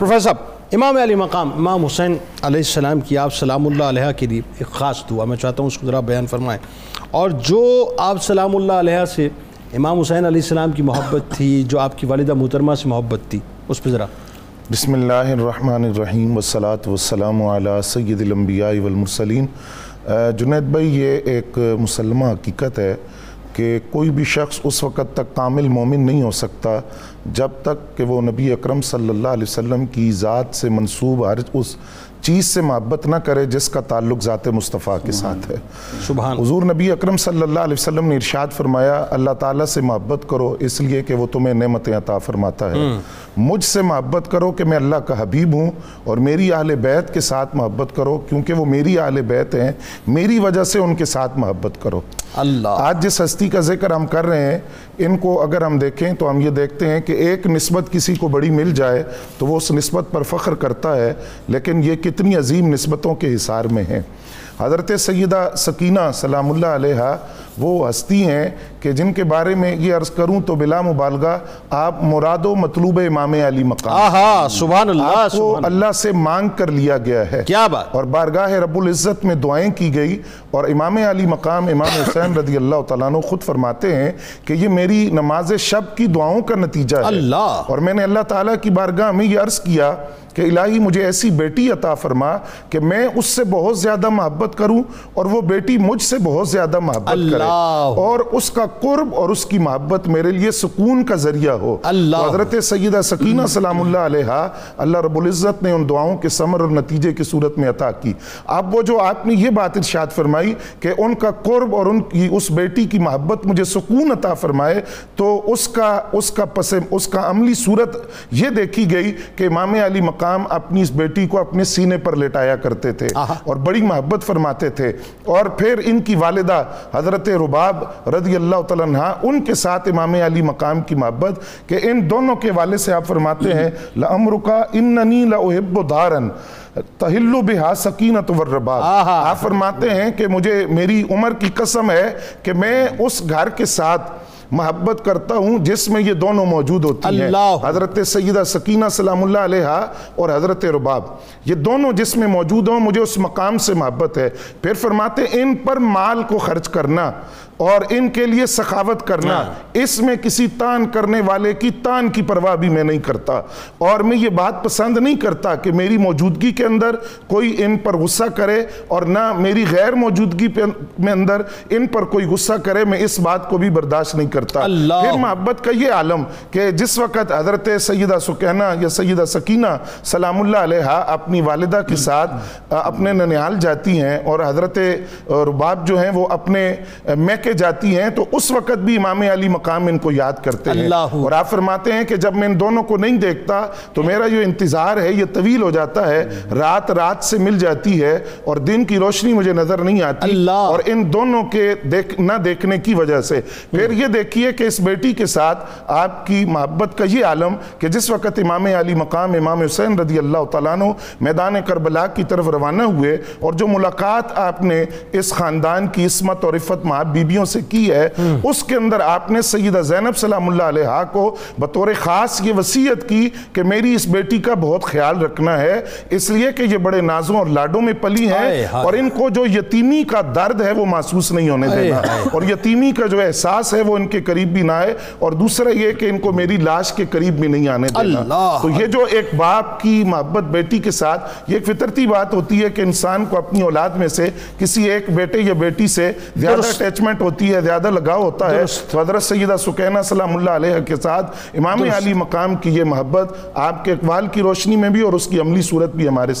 Professor صاحب، امام علی مقام، امام حسین علیہ السلام کی آپ سلام اللہ علیہ کے لیے ایک خاص دعا، میں چاہتا ہوں اس کو ذرا بیان فرمائیں۔ اور جو آپ سلام اللہ علیہ سے امام حسین علیہ السلام کی محبت تھی، جو آپ کی والدہ محترمہ سے محبت تھی، اس پہ ذرا۔ بسم اللہ الرحمن الرحیم، والصلاة والسلام علی سید الانبیاء والمرسلین۔ جنید بھائی، یہ ایک مسلمہ حقیقت ہے۔ کہ کوئی بھی شخص اس وقت تک کامل مومن نہیں ہو سکتا جب تک کہ وہ نبی اکرم صلی اللہ علیہ وسلم کی ذات سے منصوب اس چیز سے محبت نہ کرے جس کا تعلق ذات مصطفیٰ کے ساتھ ہے۔ سبحان حضور نبی اکرم صلی اللہ علیہ وسلم نے ارشاد فرمایا اللہ تعالیٰ سے محبت کرو اس لیے کہ وہ تمہیں نعمتیں عطا فرماتا ہے۔ مجھ سے محبت کرو کہ میں اللہ کا حبیب ہوں اور میری اہل بیت کے ساتھ محبت کرو کیونکہ وہ میری اہل بیت ہیں۔ میری وجہ سے ان کے ساتھ محبت کرو۔ اللہ۔ آج جس ہستی کا ذکر ہم کر رہے ہیں ان کو اگر ہم دیکھیں تو ہم یہ دیکھتے ہیں کہ ایک نسبت کسی کو بڑی مل جائے تو وہ اس نسبت پر فخر کرتا ہے، لیکن یہ کتنی عظیم نسبتوں کے حصار میں ہیں۔ حضرت سیدہ سکینہ سلام اللہ علیہ وہ ہستی ہیں کہ جن کے بارے میں یہ عرض کروں تو بلا مبالغہ آپ مراد و مطلوب امام علی مقام آہا سبحان اللہ آپ کو سبحان اللہ۔ سے مانگ کر لیا گیا ہے۔ کیا بات۔ اور بارگاہ رب العزت میں دعائیں کی گئی۔ اور امام علی مقام امام حسین رضی اللہ تعالیٰ عنہ خود فرماتے ہیں کہ یہ میری نماز شب کی دعاؤں کا نتیجہ ہے۔ اللہ۔ اور میں نے اللہ تعالیٰ کی بارگاہ میں یہ عرض کیا کہ الہی مجھے ایسی بیٹی عطا فرما کہ میں اس سے بہت زیادہ محبت کروں اور وہ بیٹی مجھ سے بہت زیادہ محبت کرے۔ اور اس کا قرب اور اس کی محبت میرے لیے سکون کا ذریعہ ہو۔ اللہ۔ حضرت سیدہ سکینہ سلام اللہ علیہ اللہ رب العزت نے ان دعاؤں کے ثمر اور نتیجے کی صورت میں عطا کی۔ اب وہ جو آپ نے یہ بات ارشاد فرمائی کہ ان کا قرب اور ان کی اس بیٹی کی محبت مجھے سکون عطا فرمائے تو اس کا اس کا پس اس کا عملی صورت یہ دیکھی گئی کہ امام علی مقام اپنی اس بیٹی کو اپنے سینے پر لٹایا کرتے تھے۔ اور بڑی محبت فرماتے تھے۔ اور پھر ان کی والدہ حضرت رباب رضی اللہ تعالیٰ عنہ ان کے ساتھ امام علی مقام کی محبت کہ ان دونوں کے والد سے آپ فرماتے ہیں لَأَمْرُكَ إِنَّنِي لَأُحِبُّ دَارًا تَحِلُّ بِهَا سَكِينَةُ آہا۔ آپ فرماتے ہیں کہ مجھے میری عمر کی قسم ہے کہ میں اس گھر کے ساتھ محبت کرتا ہوں جس میں یہ دونوں موجود ہوتی ہیں۔ اللہ۔ حضرت سیدہ سکینہ سلام اللہ علیہ اور حضرت رباب۔ یہ دونوں جس میں موجود ہوں مجھے اس مقام سے محبت ہے۔ پھر فرماتے ان پر مال کو خرچ کرنا اور ان کے لیے سخاوت کرنا۔ اس میں کسی تان کرنے والے کی تان کی پرواہ بھی میں نہیں کرتا۔ اور میں یہ بات پسند نہیں کرتا کہ میری موجودگی کے اندر کوئی ان پر غصہ کرے اور نہ میری غیر موجودگی میں اندر ان پر کوئی غصہ کرے میں اس بات کو بھی برداشت نہیں کرتا اللہ پھر محبت کا یہ عالم کہ جس وقت حضرت سیدہ سکینہ یا سیدہ سکینہ سلام اللہ علیہ اپنی والدہ کے ساتھ اپنے ننیال جاتی ہیں اور حضرت رباب جو ہیں وہ اپنے میکے جاتی ہیں تو اس وقت بھی امام علی مقام ان کو یاد کرتے ہیں۔ اور آپ فرماتے ہیں کہ جب میں ان دونوں کو نہیں دیکھتا تو میرا جو انتظار ہے یہ طویل ہو جاتا ہے۔ رات رات سے مل جاتی ہے اور دن کی روشنی مجھے نظر نہیں آتی۔ اور ان دونوں کے دیکھ نہ دیکھنے کی وجہ سے۔ پھر یہ دیکھیے کہ اس بیٹی کے ساتھ آپ کی محبت کا یہ عالم کہ جس وقت امام علی مقام امام حسین رضی اللہ تعالیٰ عنہ میدان کربلا کی طرف روانہ ہوئے اور جو ملاقات آپ نے اس خاندان کی عصمت اور عفت ماں بیبیوں سے کی ہے اس کے اندر آپ نے سیدہ زینب سلام اللہ علیہ کو بطور خاص یہ وصیت کی کہ میری اس بیٹی کا بہت خیال رکھنا ہے اس لیے کہ یہ بڑے نازوں اور لاڈوں میں پلی ہیں۔ اور ان کو جو یتیمی کا درد ہے وہ محسوس نہیں ہونے دینا۔ اور یتیمی کا جو احساس ہے وہ ان کے قریب بھی نہ آئے اور دوسرا یہ کہ ان کو میری لاش کے قریب بھی نہیں آنے دینا اللہ تو یہ جو ایک باپ کی محبت بیٹی کے ساتھ یہ ایک فطرتی بات ہوتی ہے کہ انسان کو اپنی اولاد میں سے کسی ایک بیٹے یا بیٹی سے زیادہ۔ اٹیچمنٹ ہوتی ہے زیادہ لگاؤ ہوتا ہے۔ تو حضرت سیدہ سکینہ سلام اللہ علیہ کے ساتھ امام علی مقام کی یہ محبت آپ کے اقوال کی روشنی میں بھی اور اس کی عملی صورت بھی ہمارے